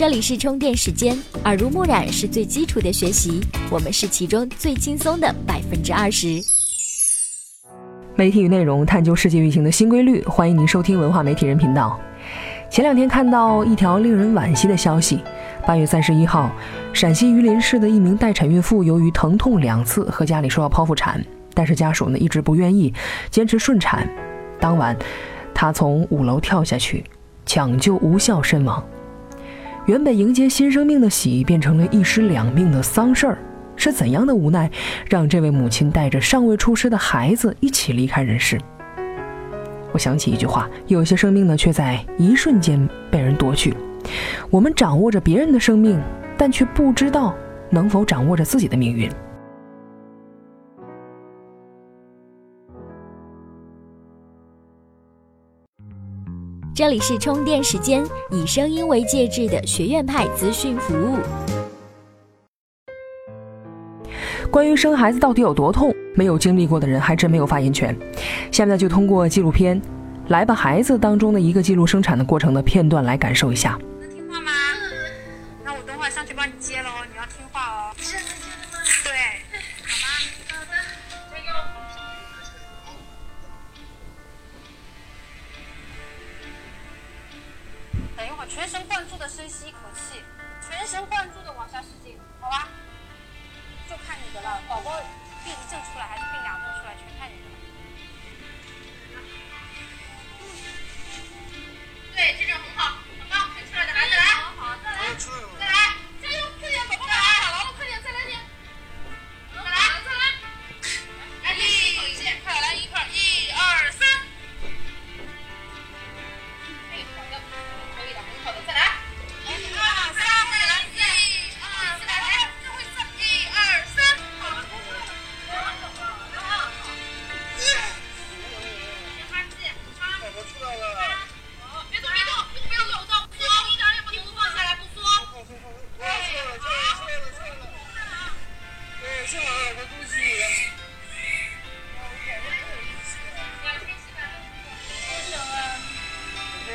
这里是充电时间，耳濡目染是最基础的学习，我们是其中最轻松的百分之二十。媒体与内容探究世界运行的新规律，欢迎您收听文化媒体人频道。前两天看到一条令人惋惜的消息：八月三十一号，陕西榆林市的一名待产孕妇由于疼痛两次和家里说要剖腹产，但是家属呢一直不愿意，坚持顺产。当晚，她从五楼跳下去，抢救无效身亡。原本迎接新生命的喜，变成了一尸两命的丧事儿。是怎样的无奈，让这位母亲带着尚未出世的孩子一起离开人世？我想起一句话：有些生命呢，却在一瞬间被人夺去。我们掌握着别人的生命，但却不知道能否掌握着自己的命运。这里是充电时间，以声音为介质的学院派资讯服务。关于生孩子到底有多痛，没有经历过的人还真没有发言权。下面就通过纪录片《来吧孩子》当中的一个记录生产的过程的片段来感受一下。全神贯注的深吸一口气，全神贯注的往下使劲，好吧？就看你的了，宝宝病一阵出来还是病两阵出来，全看你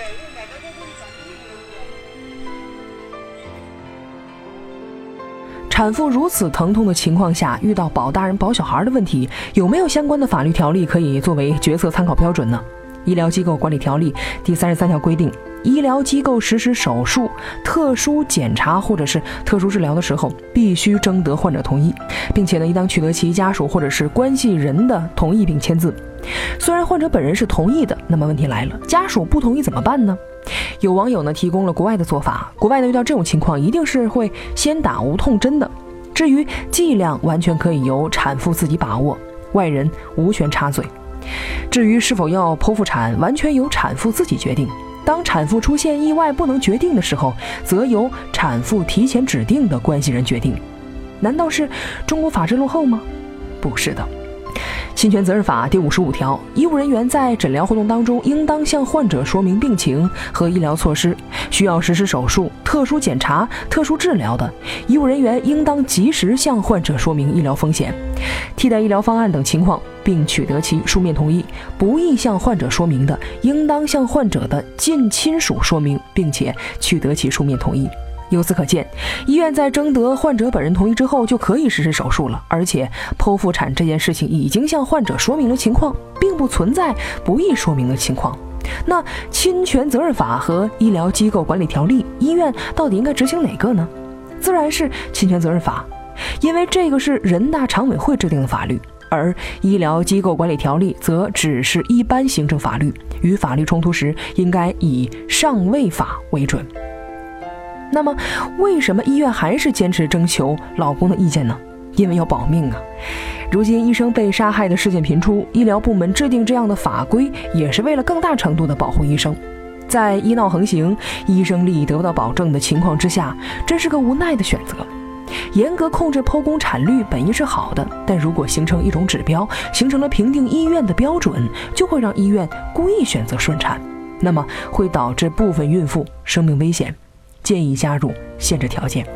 产妇如此疼痛的情况下，遇到保大人保小孩的问题，有没有相关的法律条例可以作为决策参考标准呢？《医疗机构管理条例》第三十三条规定，医疗机构实施手术、特殊检查或者是特殊治疗的时候，必须征得患者同意，并且呢，应当取得其家属或者是关系人的同意并签字。虽然患者本人是同意的，那么问题来了，家属不同意怎么办呢？有网友呢提供了国外的做法，国外呢遇到这种情况，一定是会先打无痛针的。至于剂量，完全可以由产妇自己把握，外人无权插嘴。至于是否要剖腹产，完全由产妇自己决定。当产妇出现意外不能决定的时候，则由产妇提前指定的关系人决定。难道是中国法制落后吗？不是的。侵权责任法第五十五条，医务人员在诊疗活动当中，应当向患者说明病情和医疗措施。需要实施手术、特殊检查、特殊治疗的，医务人员应当及时向患者说明医疗风险、替代医疗方案等情况，并取得其书面同意。不宜向患者说明的，应当向患者的近亲属说明，并且取得其书面同意。由此可见，医院在征得患者本人同意之后就可以实施手术了，而且剖腹产这件事情已经向患者说明了情况，并不存在不易说明的情况。那侵权责任法和医疗机构管理条例，医院到底应该执行哪个呢？自然是侵权责任法，因为这个是人大常委会制定的法律，而医疗机构管理条例则只是一般行政法律，与法律冲突时应该以上位法为准。那么，为什么医院还是坚持征求老公的意见呢？因为要保命啊！如今医生被杀害的事件频出，医疗部门制定这样的法规，也是为了更大程度地保护医生。在医闹横行、医生利益得不到保证的情况之下，这是个无奈的选择。严格控制剖宫产率本意是好的，但如果形成一种指标，形成了评定医院的标准，就会让医院故意选择顺产，那么会导致部分孕妇生命危险。建议加入限制条件。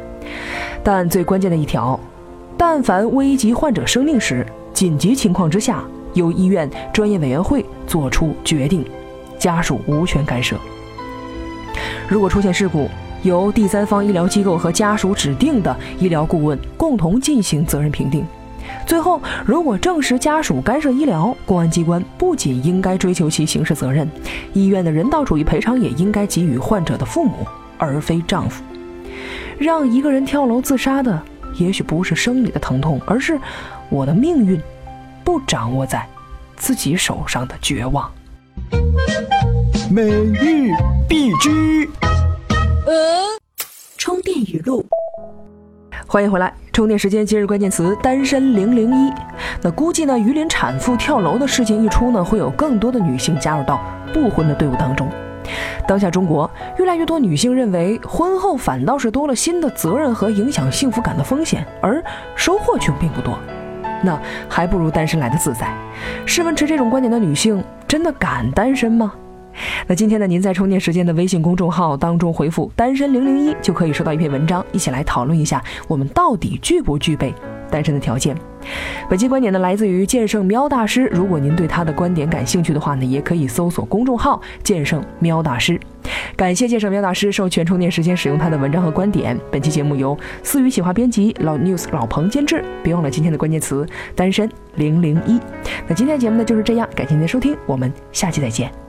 但最关键的一条，但凡危及患者生命时，紧急情况之下，由医院专业委员会作出决定，家属无权干涉。如果出现事故，由第三方医疗机构和家属指定的医疗顾问共同进行责任评定。最后，如果证实家属干涉医疗，公安机关不仅应该追究其刑事责任，医院的人道主义赔偿也应该给予患者的父母，而非丈夫。让一个人跳楼自杀的，也许不是生理的疼痛，而是我的命运不掌握在自己手上的绝望。美玉必知。充电语录。欢迎回来，充电时间。今日关键词：单身零零一。那估计呢，榆林产妇跳楼的事情一出呢，会有更多的女性加入到不婚的队伍当中。当下中国越来越多女性认为，婚后反倒是多了新的责任和影响幸福感的风险，而收获却并不多。那还不如单身来的自在。试问持这种观点的女性，真的敢单身吗？那今天呢，您在充电时间的微信公众号当中回复“单身零零一”，就可以收到一篇文章，一起来讨论一下我们到底具不具备单身的条件。本期观点呢，来自于剑圣喵大师。如果您对他的观点感兴趣的话呢，也可以搜索公众号“剑圣喵大师”。感谢剑圣喵大师授权充电时间使用他的文章和观点。本期节目由思雨企划编辑，老 news 老彭监制。别忘了今天的关键词“单身零零一”。那今天的节目呢就是这样，感谢您的收听，我们下期再见。